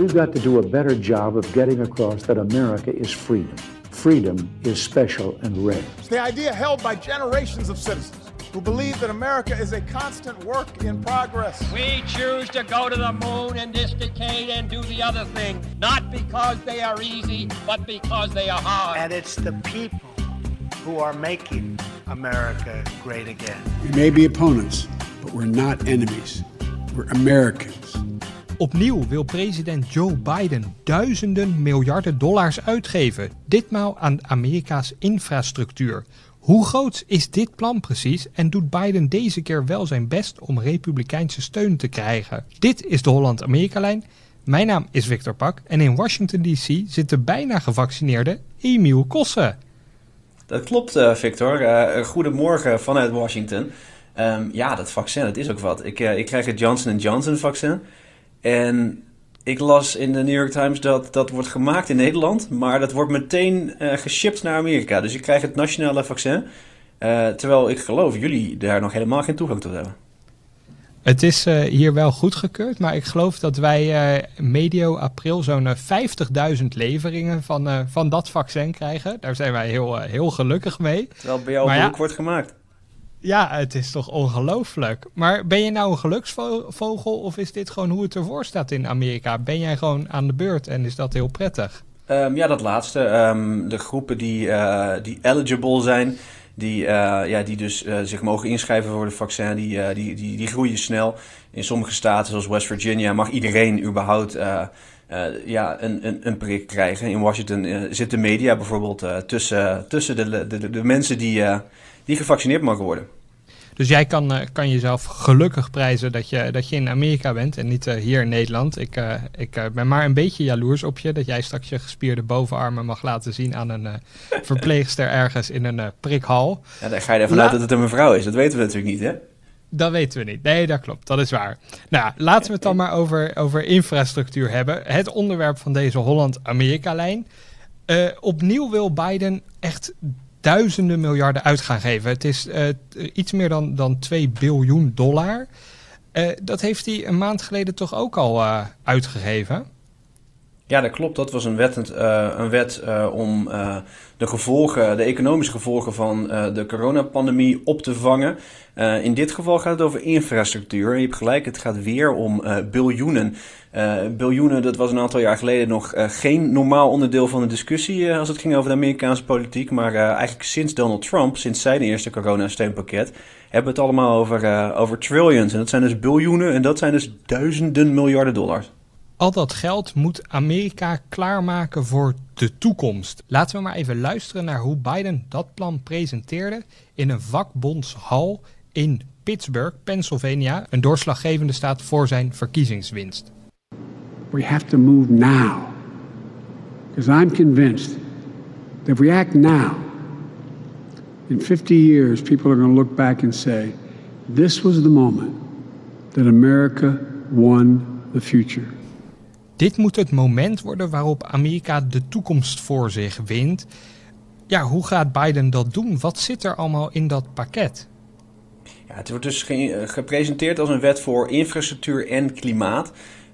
We've got to do a better job of getting across that America is freedom. Freedom is special and rare. It's the idea held by generations of citizens who believe that America is a constant work in progress. We choose to go to the moon in this decade and do the other thing, not because they are easy, but because they are hard. And it's the people who are making America great again. We may be opponents, but we're not enemies. We're Americans. Opnieuw wil president Joe Biden duizenden miljarden dollars uitgeven, ditmaal aan Amerika's infrastructuur. Hoe groot is dit plan precies en doet Biden deze keer wel zijn best om republikeinse steun te krijgen? Dit is de Holland-Amerika-lijn. Mijn naam is Victor Pak en in Washington DC zit de bijna gevaccineerde Emiel Kossen. Dat klopt, uh, Victor. Uh, goedemorgen vanuit Washington. Um, ja, dat vaccin, dat is ook wat. Ik, uh, ik krijg het Johnson Johnson vaccin. En ik las in de New York Times dat dat wordt gemaakt in Nederland, maar dat wordt meteen uh, geshipped naar Amerika. Dus ik krijg het nationale vaccin. Uh, terwijl ik geloof jullie daar nog helemaal geen toegang tot hebben. Het is uh, hier wel goedgekeurd, maar ik geloof dat wij medio april zo'n 50.000 leveringen van, van dat vaccin krijgen. Daar zijn wij heel, heel gelukkig mee. Terwijl bij jou ook ja, wordt gemaakt. Ja, het is toch ongelooflijk. Maar ben je nou een geluksvogel of is dit gewoon hoe het ervoor staat in Amerika? Ben jij gewoon aan de beurt en is dat heel prettig? Um, ja, dat laatste. Um, de groepen die, uh, die eligible zijn, die, uh, ja, die dus uh, zich mogen inschrijven voor de vaccin, die, die, die, die groeien snel. In sommige staten, zoals West Virginia, mag iedereen überhaupt ja, een, een, een prik krijgen. In Washington zit de media bijvoorbeeld tussen, tussen de, de, de mensen die die gevaccineerd mogen worden. Dus jij kan, kan jezelf gelukkig prijzen dat je, dat je in Amerika bent en niet hier in Nederland. Ik, ik ben maar een beetje jaloers op je dat jij straks je gespierde bovenarmen mag laten zien aan een verpleegster ergens in een prikhal. Ja, dan ga je ervan uit dat het een mevrouw is. Dat weten we natuurlijk niet, hè? Dat weten we niet. Nee, dat klopt. Dat is waar. Nou, laten we het dan maar over, over infrastructuur hebben. Het onderwerp van deze Holland-Amerika-lijn. opnieuw wil Biden echt duizenden miljarden uit gaan geven. Het is uh, iets meer dan, dan 2 biljoen dollar. Uh, dat heeft hij een maand geleden toch ook al uitgegeven? Ja, dat klopt. Dat was een wet, een wet om de gevolgen, de economische gevolgen van de coronapandemie op te vangen. in dit geval gaat het over infrastructuur. Je hebt gelijk, het gaat weer om biljoenen. Biljoenen, dat was een aantal jaar geleden nog geen normaal onderdeel van de discussie als het ging over de Amerikaanse politiek. Maar eigenlijk sinds Donald Trump, sinds zijn eerste coronasteunpakket, hebben we het allemaal over, over trillions. En dat zijn dus biljoenen en dat zijn dus duizenden miljarden dollars. Al dat geld moet Amerika klaarmaken voor de toekomst. Laten we maar even luisteren naar hoe Biden dat plan presenteerde in een vakbondshal in Pittsburgh, Pennsylvania, een doorslaggevende staat voor zijn verkiezingswinst. We have to move now. Because I'm convinced that if we act now, in 50 years, people are going to look back and say, this was the moment that America won the future. Dit moet het moment worden waarop Amerika de toekomst voor zich wint. Ja, hoe gaat Biden dat doen? Wat zit er allemaal in dat pakket? Ja, het wordt dus gepresenteerd als een wet voor infrastructuur en klimaat.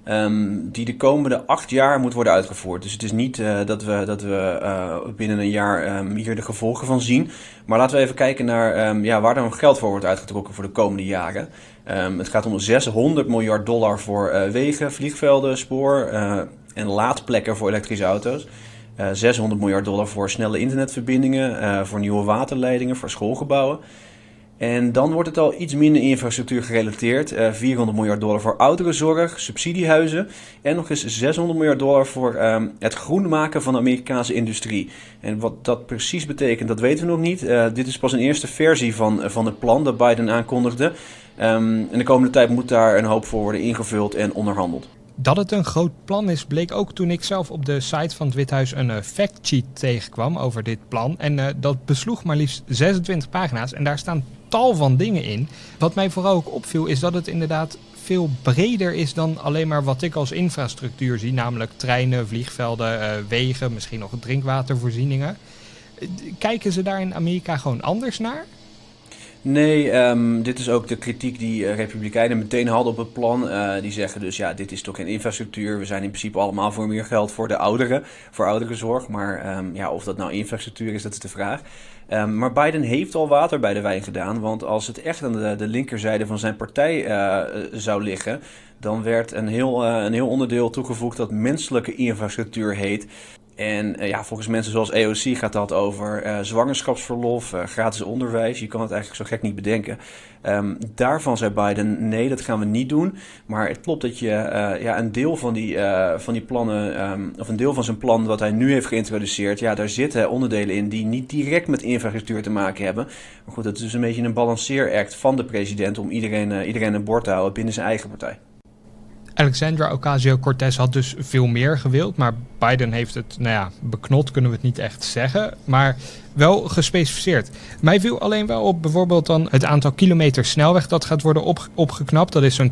Um, die de komende acht jaar moet worden uitgevoerd. Dus het is niet uh, dat we, dat we uh, binnen een jaar um, hier de gevolgen van zien. Maar laten we even kijken naar um, ja, waar dan geld voor wordt uitgetrokken voor de komende jaren. het gaat om 600 miljard dollar voor uh, wegen, vliegvelden, spoor en laadplekken voor elektrische auto's. 600 miljard dollar voor snelle internetverbindingen, voor nieuwe waterleidingen, voor schoolgebouwen. En dan wordt het al iets minder infrastructuur gerelateerd. Uh, eh, 400 miljard dollar voor ouderenzorg, subsidiehuizen. En nog eens 600 miljard dollar voor um, het groen maken van de Amerikaanse industrie. En wat dat precies betekent, dat weten we nog niet. Uh, dit is pas een eerste versie van, van het plan dat Biden aankondigde. Um, en de komende tijd moet daar een hoop voor worden ingevuld en onderhandeld. Dat het een groot plan is, bleek ook toen ik zelf op de site van het Withuis een uh, factsheet tegenkwam over dit plan. En dat besloeg maar liefst 26 pagina's. En daar staan tal van dingen in. Wat mij vooral ook opviel is dat het inderdaad veel breder is dan alleen maar wat ik als infrastructuur zie. Namelijk treinen, vliegvelden, uh, wegen, misschien nog drinkwatervoorzieningen. Kijken ze daar in Amerika gewoon anders naar? Nee, ehm, dit is ook de kritiek die uh, Republikeinen meteen hadden op het plan. Uh, die zeggen dus, ja, dit is toch geen infrastructuur. We zijn in principe allemaal voor meer geld voor de ouderen, voor ouderenzorg. Maar um, ja, of dat nou infrastructuur is, dat is de vraag. Um, maar Biden heeft al water bij de wijn gedaan. Want als het echt aan de, de linkerzijde van zijn partij uh, zou liggen, dan werd een heel, een heel onderdeel toegevoegd dat menselijke infrastructuur heet. En uh, ja, volgens mensen zoals EOC gaat dat over zwangerschapsverlof, gratis onderwijs. Je kan het eigenlijk zo gek niet bedenken. Um, daarvan zei Biden, nee, dat gaan we niet doen. Maar het klopt dat je ja, een deel van die, van die plannen, um, of een deel van zijn plan wat hij nu heeft geïntroduceerd, ja, daar zitten onderdelen in die niet direct met infrastructuur te maken hebben. Maar goed, dat is dus een beetje een balanceeract van de president om iedereen, iedereen een bord te houden binnen zijn eigen partij. Alexandra Ocasio-Cortez had dus veel meer gewild, maar Biden heeft het, nou ja, beknot kunnen we het niet echt zeggen, maar wel gespecificeerd. Mij viel alleen wel op bijvoorbeeld dan het aantal kilometer snelweg dat gaat worden op, opgeknapt. Dat is zo'n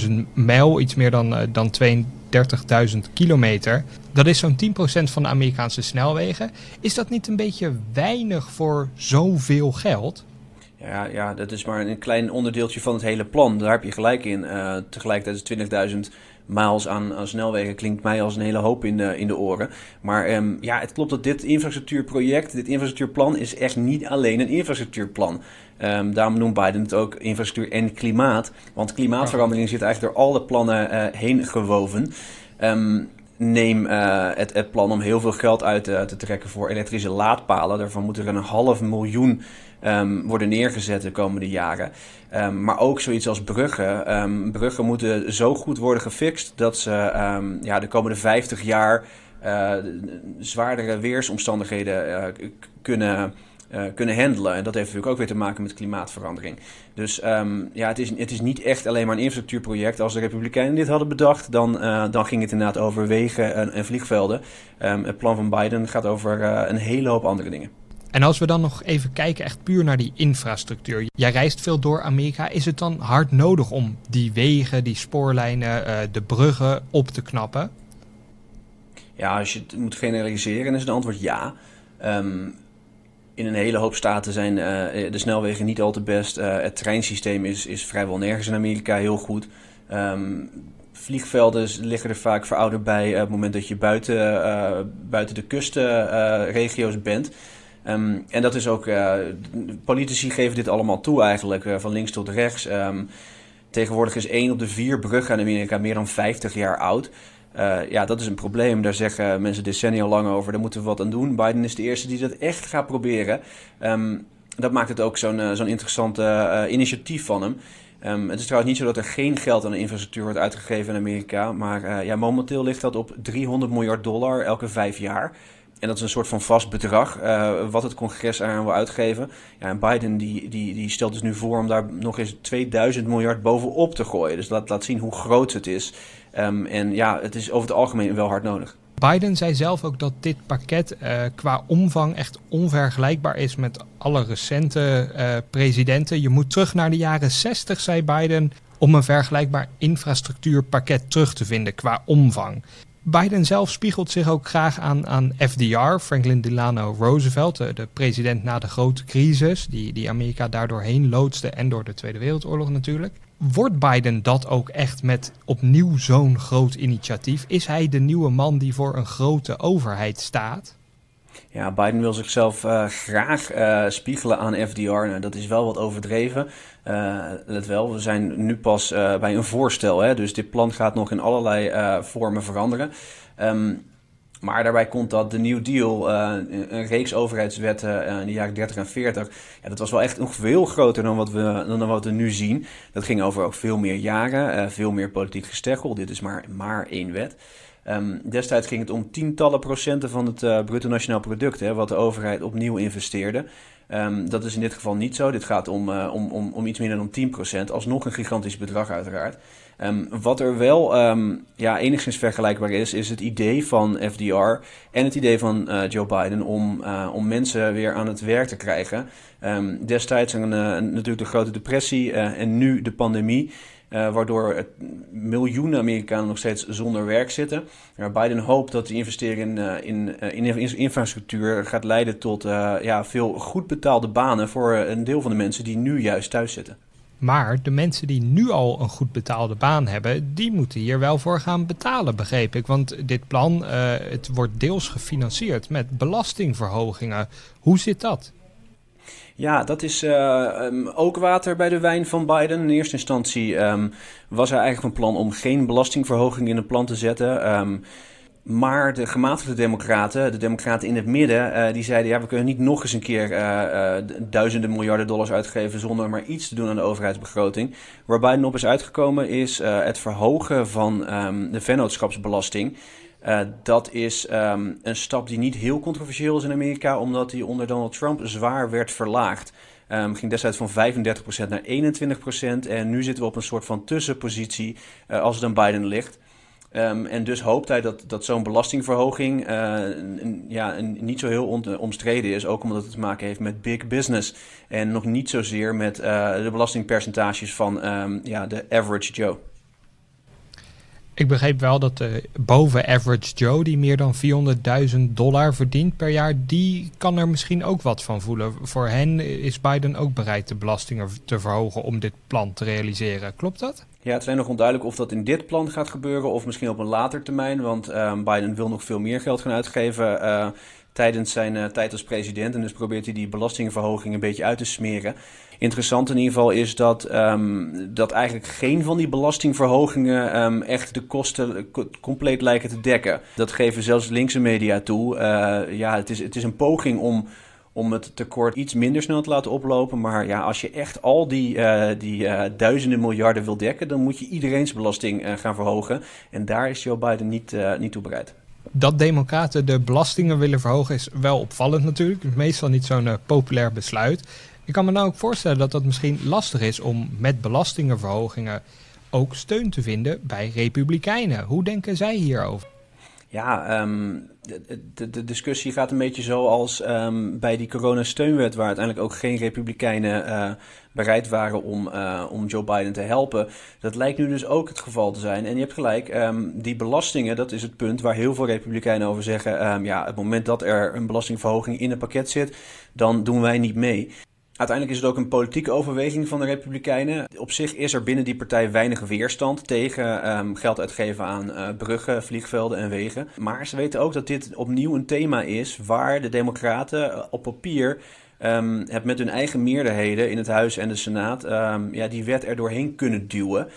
20.000 mijl, iets meer dan, uh, dan 32.000 kilometer. Dat is zo'n 10% van de Amerikaanse snelwegen. Is dat niet een beetje weinig voor zoveel geld? Ja, ja, dat is maar een klein onderdeeltje van het hele plan. Daar heb je gelijk in. Uh, tegelijkertijd is 20.000 miles aan, aan, snelwegen klinkt mij als een hele hoop in de, in de oren. Maar um, ja, het klopt dat dit infrastructuurproject, dit infrastructuurplan, is echt niet alleen een infrastructuurplan. Um, daarom noemt Biden het ook infrastructuur en klimaat. Want klimaatverandering zit eigenlijk door alle plannen uh, heen gewoven. Um, neem uh, het, plan om heel veel geld uit te trekken voor elektrische laadpalen. Daarvan moet er een half miljoen um, worden neergezet de komende jaren. Um, maar ook zoiets als bruggen. Um, bruggen moeten zo goed worden gefixt dat ze ja, de komende 50 jaar uh, zwaardere weersomstandigheden uh, kunnen. Uh, kunnen handelen. En dat heeft natuurlijk ook weer te maken met klimaatverandering. Dus ja, het is, het is niet echt alleen maar een infrastructuurproject. Als de Republikeinen dit hadden bedacht, dan, dan ging het inderdaad over wegen en, en vliegvelden. Het plan van Biden gaat over een hele hoop andere dingen. En als we dan nog even kijken echt puur naar die infrastructuur. Jij reist veel door Amerika. Is het dan hard nodig om die wegen, die spoorlijnen, uh, de bruggen op te knappen? Ja, als je het moet generaliseren, is het antwoord ja. Um, in een hele hoop staten zijn uh, de snelwegen niet al te best. Uh, het treinsysteem is, is vrijwel nergens in Amerika heel goed. Um, vliegvelden liggen er vaak verouderd bij op het moment dat je buiten, buiten de kustenregio's bent. Um, en dat is ook, uh, politici geven dit allemaal toe eigenlijk, uh, van links tot rechts. Um, tegenwoordig is één op de vier bruggen in Amerika meer dan 50 jaar oud. Uh, ja, dat is een probleem. Daar zeggen mensen decennia lang over. Daar moeten we wat aan doen. Biden is de eerste die dat echt gaat proberen. Um, dat maakt het ook zo'n zo'n interessant initiatief van hem. Het is trouwens niet zo dat er geen geld aan de infrastructuur wordt uitgegeven in Amerika. Maar ja, momenteel ligt dat op 300 miljard dollar elke vijf jaar. En dat is een soort van vast bedrag uh, wat het congres eraan wil uitgeven. Ja, en Biden die, die, die stelt dus nu voor om daar nog eens 2000 miljard bovenop te gooien. Dus dat laat zien hoe groot het is. Um, en ja, het is over het algemeen wel hard nodig. Biden zei zelf ook dat dit pakket uh, qua omvang echt onvergelijkbaar is met alle recente uh, presidenten. Je moet terug naar de jaren 60, zei Biden, om een vergelijkbaar infrastructuurpakket terug te vinden qua omvang. Biden zelf spiegelt zich ook graag aan, aan FDR, Franklin Delano Roosevelt, de, de, president na de grote crisis, die, die Amerika daardoor heen loodste en door de Tweede Wereldoorlog natuurlijk. Wordt Biden dat ook echt met opnieuw zo'n groot initiatief? Is hij de nieuwe man die voor een grote overheid staat? Ja, Biden wil zichzelf uh, graag uh, spiegelen aan FDR. Nou, dat is wel wat overdreven. Uh, let wel, we zijn nu pas bij een voorstel. Hè? Dus dit plan gaat nog in allerlei vormen veranderen. Um, maar daarbij komt dat de New Deal, een reeks overheidswetten in de jaren 30 en 40, ja, dat was wel echt nog veel groter dan wat we, dan wat we nu zien. Dat ging over ook veel meer jaren, veel meer politiek gesteggel. Dit is maar, maar één wet. Um, destijds ging het om tientallen procenten van het uh, bruto nationaal product, hè, wat de overheid opnieuw investeerde. Um, dat is in dit geval niet zo. Dit gaat om, uh, om, om, om iets minder dan 10%. Alsnog een gigantisch bedrag, uiteraard. Um, wat er wel ja, enigszins vergelijkbaar is, is het idee van FDR en het idee van uh, Joe Biden om, om mensen weer aan het werk te krijgen. destijds een, natuurlijk de grote depressie en nu de pandemie. Uh, waardoor miljoenen Amerikanen nog steeds zonder werk zitten. Biden hoopt dat de investering in, in, in, infrastructuur gaat leiden tot ja, veel goed betaalde banen voor een deel van de mensen die nu juist thuis zitten. Maar de mensen die nu al een goed betaalde baan hebben, die moeten hier wel voor gaan betalen, begreep ik. Want dit plan, het wordt deels gefinancierd met belastingverhogingen. Hoe zit dat? Ja, dat is uh, um, ook water bij de wijn van Biden. In eerste instantie um, was er eigenlijk van plan om geen belastingverhoging in het plan te zetten. Um, maar de gematigde democraten, de democraten in het midden, uh, die zeiden... ja, we kunnen niet nog eens een keer uh, duizenden miljarden dollars uitgeven... zonder maar iets te doen aan de overheidsbegroting. Waar Biden op is uitgekomen is het verhogen van de vennootschapsbelasting... dat is um, een stap die niet heel controversieel is in Amerika... omdat die onder Donald Trump zwaar werd verlaagd. Um, ging destijds van 35% naar 21% en nu zitten we op een soort van tussenpositie als het aan Biden ligt... Um, en dus hoopt hij dat, dat zo'n belastingverhoging uh, ja, niet zo heel omstreden is. Ook omdat het te maken heeft met big business. En nog niet zozeer met de belastingpercentages van ja, de average Joe. Ik begreep wel dat de boven average Joe, die meer dan 400.000 dollar verdient per jaar, die kan er misschien ook wat van voelen. Voor hen is Biden ook bereid de belastingen te verhogen om dit plan te realiseren. Klopt dat? Ja, het is nog onduidelijk of dat in dit plan gaat gebeuren of misschien op een later termijn. Want uh, Biden wil nog veel meer geld gaan uitgeven uh, tijdens zijn uh, tijd als president. En dus probeert hij die belastingverhoging een beetje uit te smeren. Interessant in ieder geval is dat, um, dat eigenlijk geen van die belastingverhogingen um, echt de kosten compleet lijken te dekken. Dat geven zelfs linkse media toe. ja, het is, het is een poging om om het tekort iets minder snel te laten oplopen. Maar ja, als je echt al die, uh, die duizenden miljarden wil dekken, dan moet je iedereen's belasting gaan verhogen. En daar is Joe Biden niet, niet toe bereid. Dat democraten de belastingen willen verhogen is wel opvallend natuurlijk. Meestal niet zo'n populair besluit. Ik kan me nou ook voorstellen dat dat misschien lastig is om met belastingenverhogingen ook steun te vinden bij republikeinen. Hoe denken zij hierover? Ja, um, de, discussie gaat een beetje zoals um, bij die coronasteunwet, waar uiteindelijk ook geen Republikeinen uh, bereid waren om, uh, om Joe Biden te helpen. Dat lijkt nu dus ook het geval te zijn. En je hebt gelijk, um, die belastingen, dat is het punt waar heel veel Republikeinen over zeggen. ja, het moment dat er een belastingverhoging in het pakket zit, dan doen wij niet mee. Uiteindelijk is het ook een politieke overweging van de Republikeinen. Op zich is er binnen die partij weinig weerstand tegen um, geld uitgeven aan uh, bruggen, vliegvelden en wegen. Maar ze weten ook dat dit opnieuw een thema is waar de Democraten uh, op papier um, met hun eigen meerderheden in het Huis en de Senaat um, ja, die wet er doorheen kunnen duwen.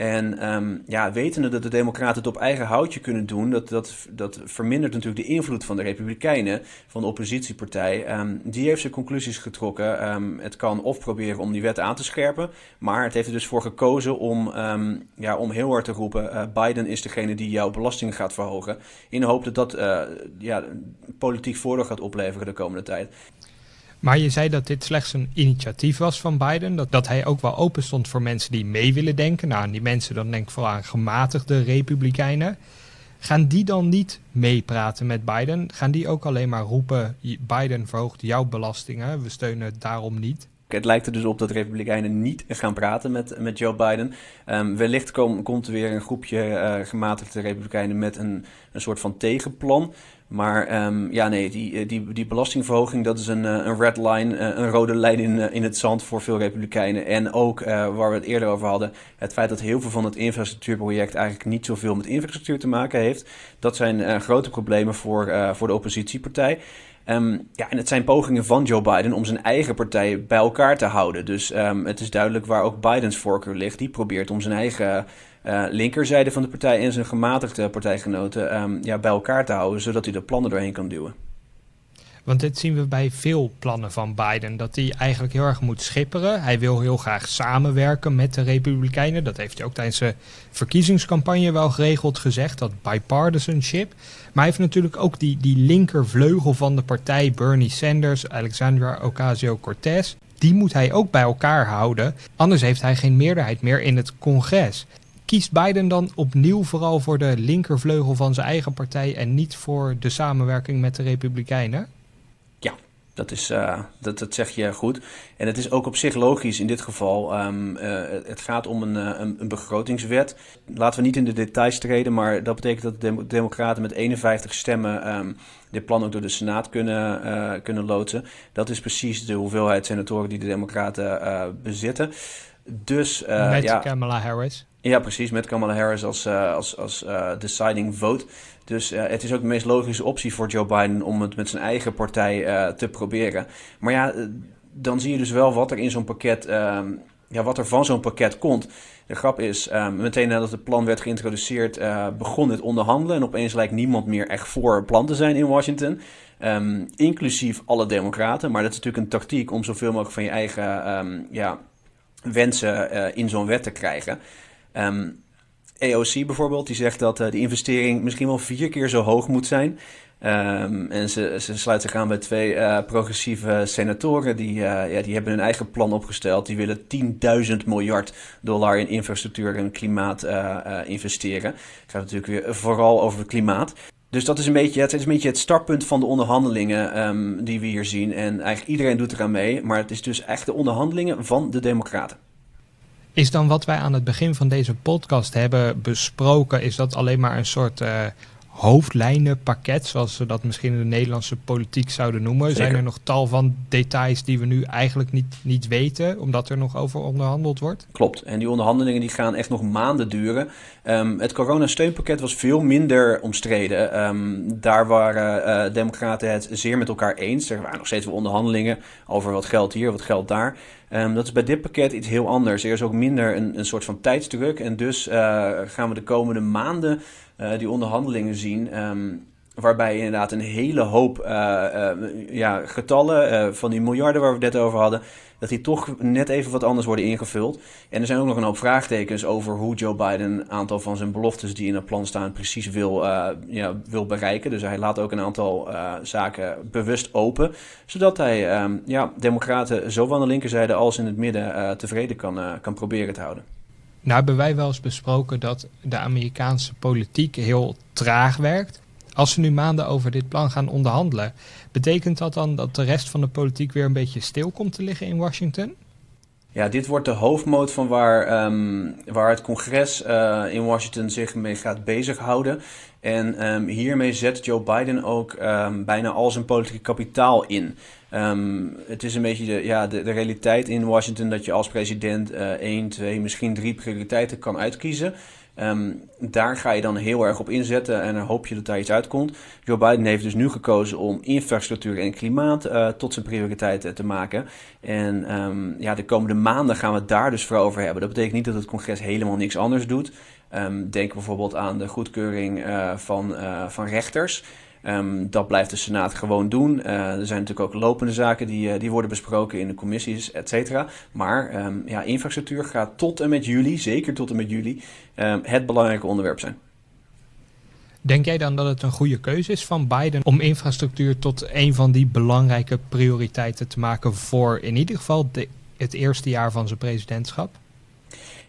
En um, ja, wetende dat de Democraten het op eigen houtje kunnen doen, dat, dat, dat vermindert natuurlijk de invloed van de Republikeinen, van de oppositiepartij. Um, die heeft zijn conclusies getrokken. Um, het kan of proberen om die wet aan te scherpen, maar het heeft er dus voor gekozen om, ja, om heel hard te roepen: uh, Biden is degene die jouw belastingen gaat verhogen. In de hoop dat dat uh, ja, politiek voordeel gaat opleveren de komende tijd. Maar je zei dat dit slechts een initiatief was van Biden. Dat, dat hij ook wel open stond voor mensen die mee willen denken. Nou, die mensen, dan denk ik vooral aan gematigde republikeinen. Gaan die dan niet meepraten met Biden? Gaan die ook alleen maar roepen: Biden verhoogt jouw belastingen, we steunen het daarom niet? Het lijkt er dus op dat Republikeinen niet gaan praten met, met Joe Biden. Um, wellicht kom, komt er weer een groepje uh, gematigde Republikeinen met een, een soort van tegenplan. Maar um, ja, nee, die, eh, die, die belastingverhoging, dat is een, eh, een red line, een rode lijn in, in het zand voor veel Republikeinen. En ook, waar we het eerder over hadden, het feit dat heel veel van het infrastructuurproject eigenlijk niet zoveel met infrastructuur te maken heeft. Dat zijn grote problemen voor, voor de oppositiepartij. Um, ja, en het zijn pogingen van Joe Biden om zijn eigen partij bij elkaar te houden. Dus um, het is duidelijk waar ook Bidens voorkeur ligt. Die probeert om zijn eigen uh, linkerzijde van de partij en zijn gematigde partijgenoten um, ja, bij elkaar te houden, zodat hij de plannen doorheen kan duwen. Want dit zien we bij veel plannen van Biden, dat hij eigenlijk heel erg moet schipperen. Hij wil heel graag samenwerken met de Republikeinen. Dat heeft hij ook tijdens de verkiezingscampagne wel geregeld gezegd, dat bipartisanship. Maar hij heeft natuurlijk ook die, die linkervleugel van de partij, Bernie Sanders, Alexandra Ocasio-Cortez. Die moet hij ook bij elkaar houden, anders heeft hij geen meerderheid meer in het congres. Kiest Biden dan opnieuw vooral voor de linkervleugel van zijn eigen partij en niet voor de samenwerking met de Republikeinen? Dat, is, uh, dat, dat zeg je goed. En het is ook op zich logisch in dit geval. Um, uh, het gaat om een, een, een, begrotingswet. Laten we niet in de details treden, maar dat betekent dat de Democraten met 51 stemmen um, dit plan ook door de Senaat kunnen, kunnen loodsen. Dat is precies de hoeveelheid senatoren die de Democraten bezitten. Dus, met ja, Kamala Harris. Ja, precies, met Kamala Harris als, als, als deciding vote. Dus het is ook de meest logische optie voor Joe Biden om het met zijn eigen partij te proberen. Maar ja, dan zie je dus wel wat er in zo'n pakket, uh, ja, wat er van zo'n pakket komt. De grap is, ehm, meteen nadat het plan werd geïntroduceerd, begon het onderhandelen. En opeens lijkt niemand meer echt voor het plan te zijn in Washington. Um, inclusief alle democraten. Maar dat is natuurlijk een tactiek om zoveel mogelijk van je eigen um, ja, wensen in zo'n wet te krijgen. Um, AOC bijvoorbeeld, die zegt dat uh, de investering misschien wel vier keer zo hoog moet zijn. Um, en ze, ze sluit zich aan bij twee uh, progressieve senatoren. Die, ja, die hebben hun eigen plan opgesteld. Die willen 10.000 miljard dollar in infrastructuur en klimaat investeren. Het gaat natuurlijk weer vooral over het klimaat. Dus dat is een beetje, het is een beetje het startpunt van de onderhandelingen um, die we hier zien. En eigenlijk iedereen doet eraan mee. Maar het is dus echt de onderhandelingen van de Democraten. Is dan wat wij aan het begin van deze podcast hebben besproken, is dat alleen maar een soort uh, hoofdlijnenpakket, zoals ze dat misschien in de Nederlandse politiek zouden noemen? Zeker. Zijn er nog tal van details die we nu eigenlijk niet, niet weten, omdat er nog over onderhandeld wordt? Klopt, en die onderhandelingen die gaan echt nog maanden duren. Um, het coronasteunpakket was veel minder omstreden. Um, daar waren uh, democraten het zeer met elkaar eens. Er waren nog steeds wel onderhandelingen over wat geld hier, wat geld daar. Um, dat is bij dit pakket iets heel anders. Er is ook minder een, een soort van tijdsdruk. En dus uh, gaan we de komende maanden uh, die onderhandelingen zien. Um, waarbij inderdaad een hele hoop uh, ja, getallen van die miljarden waar we het net over hadden dat die toch net even wat anders worden ingevuld. En er zijn ook nog een hoop vraagtekens over hoe Joe Biden een aantal van zijn beloftes die in het plan staan precies wil, uh, ja, wil bereiken. Dus hij laat ook een aantal uh, zaken bewust open, zodat hij um, ja, democraten zowel aan de linkerzijde als in het midden uh, tevreden kan, kan proberen te houden. Nou hebben wij wel eens besproken dat de Amerikaanse politiek heel traag werkt. Als ze nu maanden over dit plan gaan onderhandelen, betekent dat dan dat de rest van de politiek weer een beetje stil komt te liggen in Washington? Ja, dit wordt de hoofdmoot van waar, um, waar het congres uh, in Washington zich mee gaat bezighouden. En um, hiermee zet Joe Biden ook um, bijna al zijn politieke kapitaal in. het is een beetje de, ja, de, de, realiteit in Washington dat je als president uh, één, twee, misschien drie prioriteiten kan uitkiezen. Um, daar ga je dan heel erg op inzetten en dan hoop je dat daar iets uitkomt. Joe Biden heeft dus nu gekozen om infrastructuur en klimaat uh, tot zijn prioriteit te maken. En um, ja, de komende maanden gaan we het daar dus voor over hebben. Dat betekent niet dat het congres helemaal niks anders doet. Um, denk bijvoorbeeld aan de goedkeuring uh, van, uh, van rechters. Um, dat blijft de Senaat gewoon doen. Uh, er zijn natuurlijk ook lopende zaken die, uh, die worden besproken in de commissies, et cetera. Maar um, ja, infrastructuur gaat tot en met juli, zeker tot en met juli, um, het belangrijke onderwerp zijn. Denk jij dan dat het een goede keuze is van Biden om infrastructuur tot een van die belangrijke prioriteiten te maken voor in ieder geval het eerste jaar van zijn presidentschap?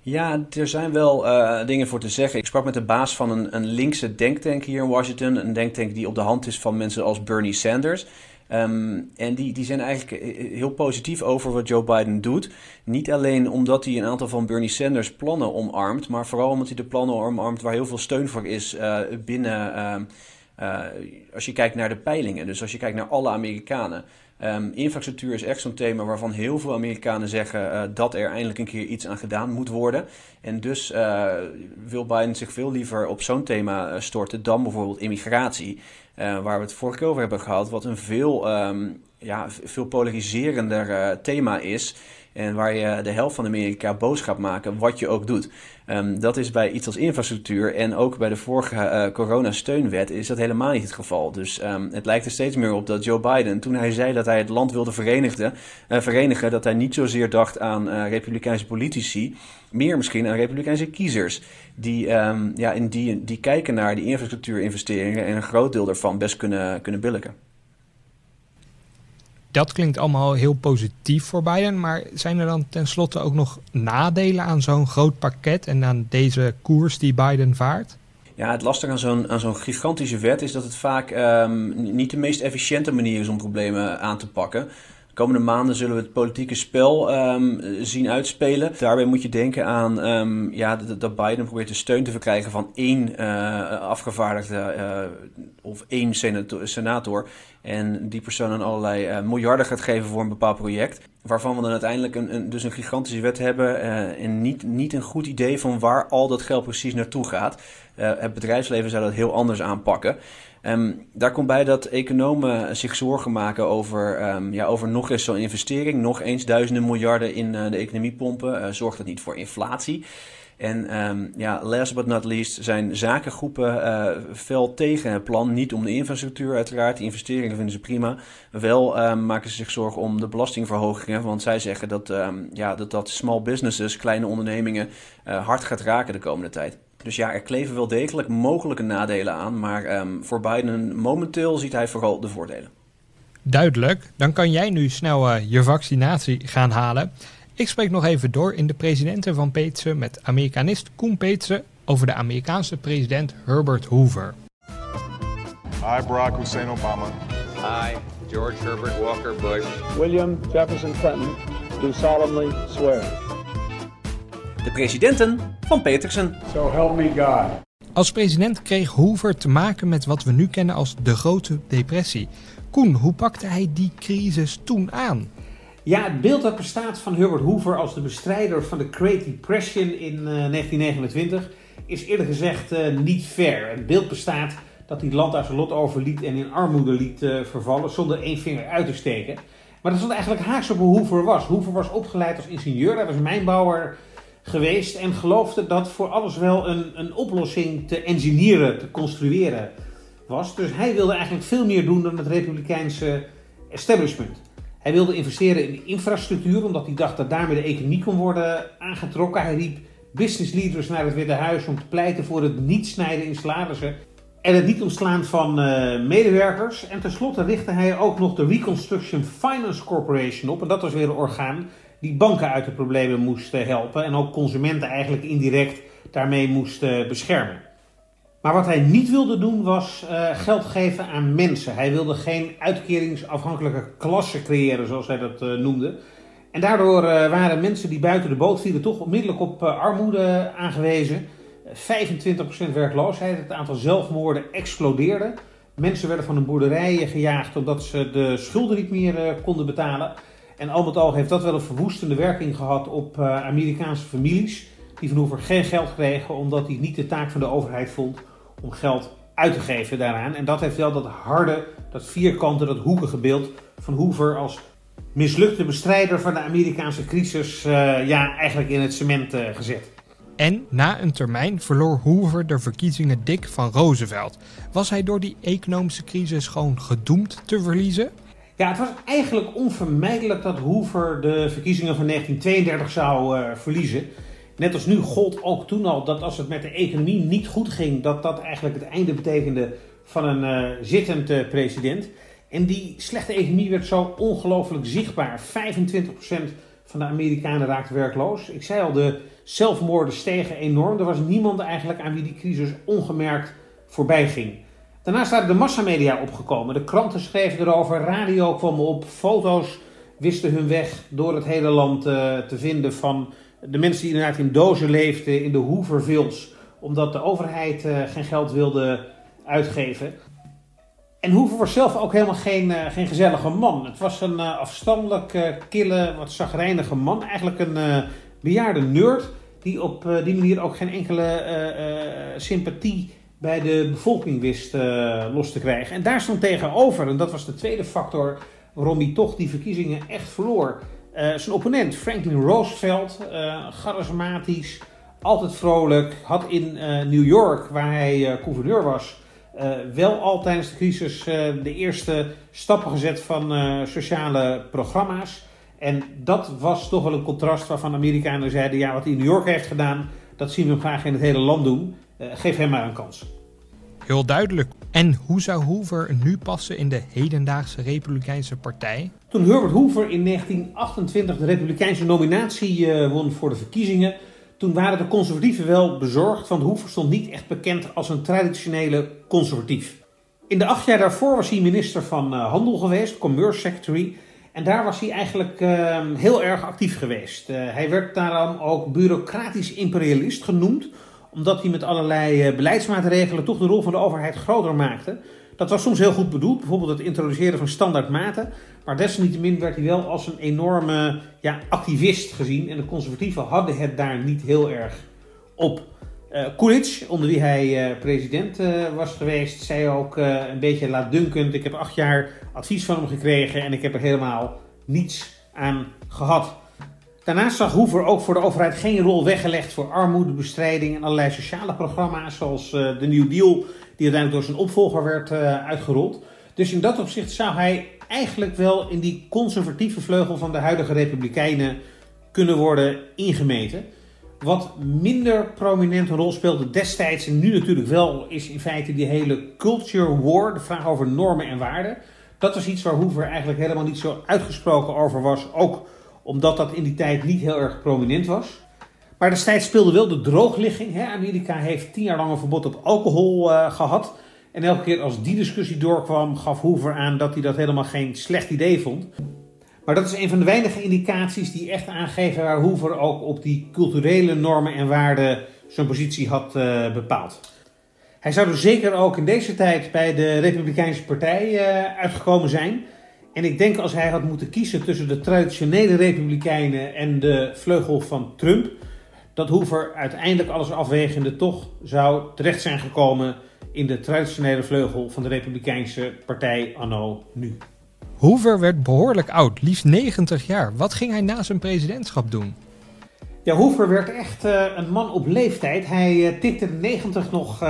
Ja, er zijn wel uh, dingen voor te zeggen. Ik sprak met de baas van een, een linkse denktank hier in Washington. Een denktank die op de hand is van mensen als Bernie Sanders. Um, en die, die zijn eigenlijk heel positief over wat Joe Biden doet. Niet alleen omdat hij een aantal van Bernie Sanders plannen omarmt, maar vooral omdat hij de plannen omarmt waar heel veel steun voor is binnen. Uh, als je kijkt naar de peilingen, dus als je kijkt naar alle Amerikanen. Um, infrastructuur is echt zo'n thema waarvan heel veel Amerikanen zeggen uh, dat er eindelijk een keer iets aan gedaan moet worden. En dus uh, wil Biden zich veel liever op zo'n thema storten dan bijvoorbeeld immigratie. Waar we het vorige keer over hebben gehad, wat een veel, um, ja, veel polariserender thema is. En waar je de helft van Amerika boos gaat maken, wat je ook doet. Um, dat is bij iets als infrastructuur en ook bij de vorige uh, coronasteunwet is dat helemaal niet het geval. Dus um, het lijkt er steeds meer op dat Joe Biden, toen hij zei dat hij het land wilde verenigen, uh, verenigen dat hij niet zozeer dacht aan uh, republikeinse politici, meer misschien aan republikeinse kiezers. Die, um, ja, in die, die kijken naar die infrastructuurinvesteringen en een groot deel daarvan best kunnen, kunnen billigen dat klinkt allemaal heel positief voor Biden. Maar zijn er dan tenslotte ook nog nadelen aan zo'n groot pakket en aan deze koers die Biden vaart? Ja, het lastige aan zo'n, aan zo'n gigantische wet is dat het vaak um, niet de meest efficiënte manier is om problemen aan te pakken. De komende maanden zullen we het politieke spel um, zien uitspelen. Daarbij moet je denken aan um, ja, dat, Biden probeert de steun te verkrijgen van één uh, afgevaardigde uh, of één senator. En die persoon dan allerlei uh, miljarden gaat geven voor een bepaald project. Waarvan we dan uiteindelijk een, een dus een gigantische wet hebben. en niet, niet een goed idee van waar al dat geld precies naartoe gaat. het bedrijfsleven zou dat heel anders aanpakken. Um, daar komt bij dat economen zich zorgen maken over, um, ja, over nog eens zo'n investering. Nog eens duizenden miljarden in uh, de economie pompen. Uh, zorgt dat niet voor inflatie? En um, ja, last but not least zijn zakengroepen uh, fel tegen het plan. Niet om de infrastructuur uiteraard, die investeringen vinden ze prima. Wel maken ze zich zorgen om de belastingverhogingen. Want zij zeggen dat ja, dat, dat small businesses, kleine ondernemingen, hard gaat raken de komende tijd. Dus ja, er kleven wel degelijk mogelijke nadelen aan. Maar um, voor Biden momenteel ziet hij vooral de voordelen. Duidelijk. Dan kan jij nu snel uh, je vaccinatie gaan halen. Ik spreek nog even door in de presidenten van Peetsen met Amerikanist Koen Peetsen over de Amerikaanse president Herbert Hoover. Hi, Barack Hussein Obama. Hi, George Herbert Walker Bush. William Jefferson Clinton do solemnly swear. De presidenten van Petersen. So help me God. Als president kreeg Hoover te maken met wat we nu kennen als de Grote Depressie. Koen, hoe pakte hij die crisis toen aan? Ja, het beeld dat bestaat van Herbert Hoover als de bestrijder van de Great Depression in uh, 1929 is eerlijk gezegd uh, niet fair. Het beeld bestaat dat hij land uit zijn lot overliet en in armoede liet uh, vervallen zonder één vinger uit te steken. Maar dat is wat eigenlijk haaks op hoe Hoover was. Hoover was opgeleid als ingenieur, hij was mijnbouwer geweest en geloofde dat voor alles wel een, een oplossing te engineeren, te construeren was. Dus hij wilde eigenlijk veel meer doen dan het republikeinse establishment. Hij wilde investeren in infrastructuur, omdat hij dacht dat daarmee de economie kon worden aangetrokken. Hij riep business leaders naar het Witte Huis om te pleiten voor het niet snijden in salarissen en het niet ontslaan van uh, medewerkers. En tenslotte richtte hij ook nog de Reconstruction Finance Corporation op. En dat was weer een orgaan die banken uit de problemen moest helpen en ook consumenten eigenlijk indirect daarmee moest beschermen. Maar wat hij niet wilde doen was uh, geld geven aan mensen. Hij wilde geen uitkeringsafhankelijke klasse creëren, zoals hij dat uh, noemde. En daardoor uh, waren mensen die buiten de boot vielen toch onmiddellijk op armoede aangewezen. 25% werkloosheid, het aantal zelfmoorden explodeerde. Mensen werden van hun boerderijen gejaagd omdat ze de schulden niet meer konden betalen. En al met al heeft dat wel een verwoestende werking gehad op uh, Amerikaanse families. Die van Hoover geen geld kregen omdat hij niet de taak van de overheid vond om geld uit te geven daaraan. En dat heeft wel dat harde, dat vierkante, dat hoekige beeld van Hoover als mislukte bestrijder van de Amerikaanse crisis uh, ja, eigenlijk in het cement uh, gezet. En na een termijn verloor Hoover de verkiezingen dik van Roosevelt. Was hij door die economische crisis gewoon gedoemd te verliezen? Ja, het was eigenlijk onvermijdelijk dat Hoover de verkiezingen van 1932 zou uh, verliezen. Net als nu gold ook toen al dat als het met de economie niet goed ging, dat dat eigenlijk het einde betekende van een uh, zittend president. En die slechte economie werd zo ongelooflijk zichtbaar. 25% van de Amerikanen raakte werkloos. Ik zei al, de zelfmoorden stegen enorm. Er was niemand eigenlijk aan wie die crisis ongemerkt voorbij ging. Daarnaast waren de massamedia opgekomen. De kranten schreven erover, radio kwam op, foto's wisten hun weg door het hele land uh, te vinden van de mensen die inderdaad in dozen leefden, in de Hoovervilles, omdat de overheid uh, geen geld wilde uitgeven. En Hoover was zelf ook helemaal geen, uh, geen gezellige man. Het was een afstandelijk, kille, wat zagrijnige man. Eigenlijk een bejaarde nerd die op die manier ook geen enkele sympathie bij de bevolking wist uh, los te krijgen. En daar stond tegenover, en dat was de tweede factor waarom hij toch die verkiezingen echt verloor. Uh, zijn opponent, Franklin Roosevelt, uh, charismatisch, altijd vrolijk, had in New York, waar hij gouverneur was, wel al tijdens de crisis de eerste stappen gezet van sociale programma's. En dat was toch wel een contrast waarvan Amerikanen zeiden: ja, wat hij in New York heeft gedaan, dat zien we hem graag in het hele land doen. Uh, geef hem maar een kans. Heel duidelijk. En hoe zou Hoover nu passen in de hedendaagse Republikeinse Partij? Toen Herbert Hoover in 1928 de Republikeinse nominatie uh, won voor de verkiezingen, Toen waren de conservatieven wel bezorgd, want Hoover stond niet echt bekend als een traditionele conservatief. In de acht jaar daarvoor was hij minister van uh, Handel geweest, Commerce Secretary. En daar was hij eigenlijk uh, heel erg actief geweest. Uh, hij werd daarom ook bureaucratisch imperialist genoemd, omdat hij met allerlei uh, beleidsmaatregelen toch de rol van de overheid groter maakte. Dat was soms heel goed bedoeld, bijvoorbeeld het introduceren van standaardmaten. Maar desalniettemin werd hij wel als een enorme ja, activist gezien. En de conservatieven hadden het daar niet heel erg op. Uh, Coolidge, onder wie hij uh, president was geweest, zei ook een beetje laatdunkend: Ik heb acht jaar advies van hem gekregen en ik heb er helemaal niets aan gehad. Daarnaast zag Hoover ook voor de overheid geen rol weggelegd voor armoedebestrijding en allerlei sociale programma's, zoals de New Deal, die uiteindelijk door zijn opvolger werd uitgerold. Dus in dat opzicht zou hij eigenlijk wel in die conservatieve vleugel van de huidige Republikeinen kunnen worden ingemeten. Wat minder prominent een rol speelde destijds en nu natuurlijk wel, is in feite die hele culture war, de vraag over normen en waarden. Dat was iets waar Hoover eigenlijk helemaal niet zo uitgesproken over was, ook omdat dat in die tijd niet heel erg prominent was. Maar destijds speelde wel de droogligging. Hè? Amerika heeft tien jaar lang een verbod op alcohol uh, gehad. En elke keer als die discussie doorkwam, gaf Hoover aan dat hij dat helemaal geen slecht idee vond. Maar dat is een van de weinige indicaties die echt aangeven waar Hoover ook op die culturele normen en waarden zijn positie had uh, bepaald. Hij zou er zeker ook in deze tijd bij de Republikeinse Partij uh, uitgekomen zijn. En ik denk als hij had moeten kiezen tussen de traditionele Republikeinen en de vleugel van Trump, dat Hoover uiteindelijk alles afwegende toch zou terecht zijn gekomen in de traditionele vleugel van de Republikeinse Partij anno nu. Hoover werd behoorlijk oud, liefst 90 jaar. Wat ging hij na zijn presidentschap doen? Ja, Hoover werd echt uh, een man op leeftijd. Hij uh, tikte de 90 nog uh,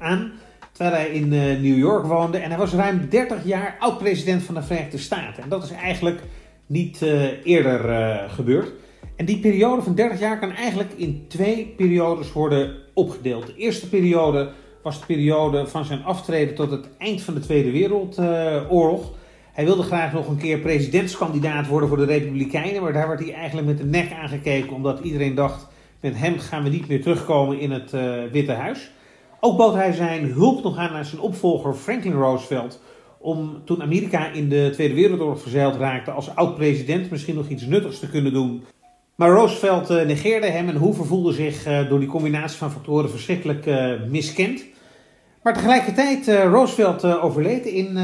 aan terwijl hij in New York woonde. En hij was ruim 30 jaar oud-president van de Verenigde Staten. En dat is eigenlijk niet eerder gebeurd. En die periode van 30 jaar kan eigenlijk in twee periodes worden opgedeeld. De eerste periode was de periode van zijn aftreden tot het eind van de Tweede Wereldoorlog. Hij wilde graag nog een keer presidentskandidaat worden voor de Republikeinen, maar daar werd hij eigenlijk met de nek aangekeken, omdat iedereen dacht: met hem gaan we niet meer terugkomen in het Witte Huis. Ook bood hij zijn hulp nog aan aan zijn opvolger Franklin Roosevelt. Om toen Amerika in de Tweede Wereldoorlog verzeild raakte, als oud-president misschien nog iets nuttigs te kunnen doen. Maar Roosevelt uh, negeerde hem en Hoover voelde zich uh, door die combinatie van factoren verschrikkelijk miskend. Maar tegelijkertijd, Roosevelt overleed in uh,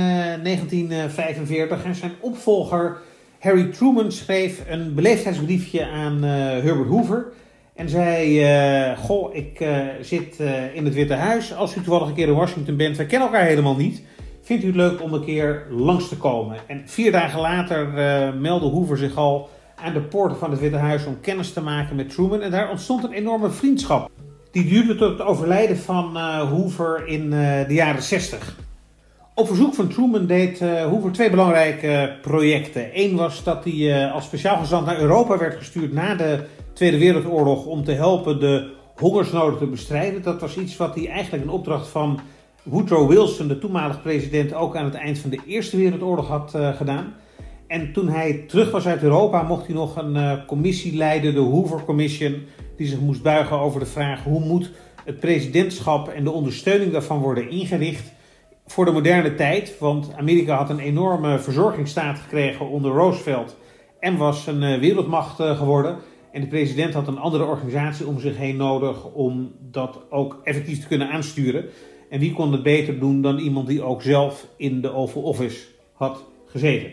1945 en zijn opvolger Harry Truman schreef een beleefdheidsbriefje aan Herbert Hoover. En zei, goh, ik zit in het Witte Huis. Als u toevallig een keer in Washington bent, wij kennen elkaar helemaal niet. Vindt u het leuk om een keer langs te komen? En vier dagen later meldde Hoover zich al aan de poorten van het Witte Huis om kennis te maken met Truman. En daar ontstond een enorme vriendschap. Die duurde tot het overlijden van uh, Hoover in uh, de jaren 60. Op verzoek van Truman deed uh, Hoover twee belangrijke projecten. Eén was dat hij als speciaal gezant naar Europa werd gestuurd na de Tweede Wereldoorlog om te helpen de hongersnoden te bestrijden. Dat was iets wat hij eigenlijk een opdracht van Woodrow Wilson, de toenmalige president, ook aan het eind van de Eerste Wereldoorlog had gedaan. En toen hij terug was uit Europa, mocht hij nog een commissie leiden, de Hoover Commission die zich moest buigen over de vraag hoe moet het presidentschap en de ondersteuning daarvan worden ingericht voor de moderne tijd. Want Amerika had een enorme verzorgingsstaat gekregen onder Roosevelt en was een eh, wereldmacht eh, geworden. En de president had een andere organisatie om zich heen nodig om dat ook effectief te kunnen aansturen. En wie kon het beter doen dan iemand die ook zelf in de Oval Office had gezeten.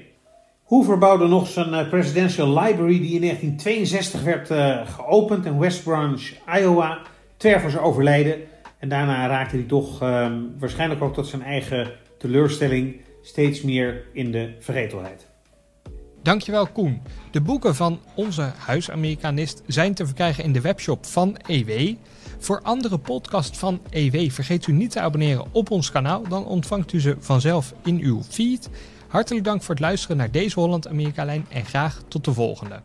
Hoover bouwde nog zijn uh, Presidential Library, die in 1962 werd geopend in West Branch, Iowa, ter voor zijn overlijden. En daarna raakte hij toch uh, waarschijnlijk ook tot zijn eigen teleurstelling steeds meer in de vergetelheid. Dankjewel Koen. De boeken van onze huisamerikanist zijn te verkrijgen in de webshop van EW. Voor andere podcasts van EW vergeet u niet te abonneren op ons kanaal, dan ontvangt u ze vanzelf in uw feed. Hartelijk dank voor het luisteren naar deze Holland-Amerika-lijn en graag tot de volgende.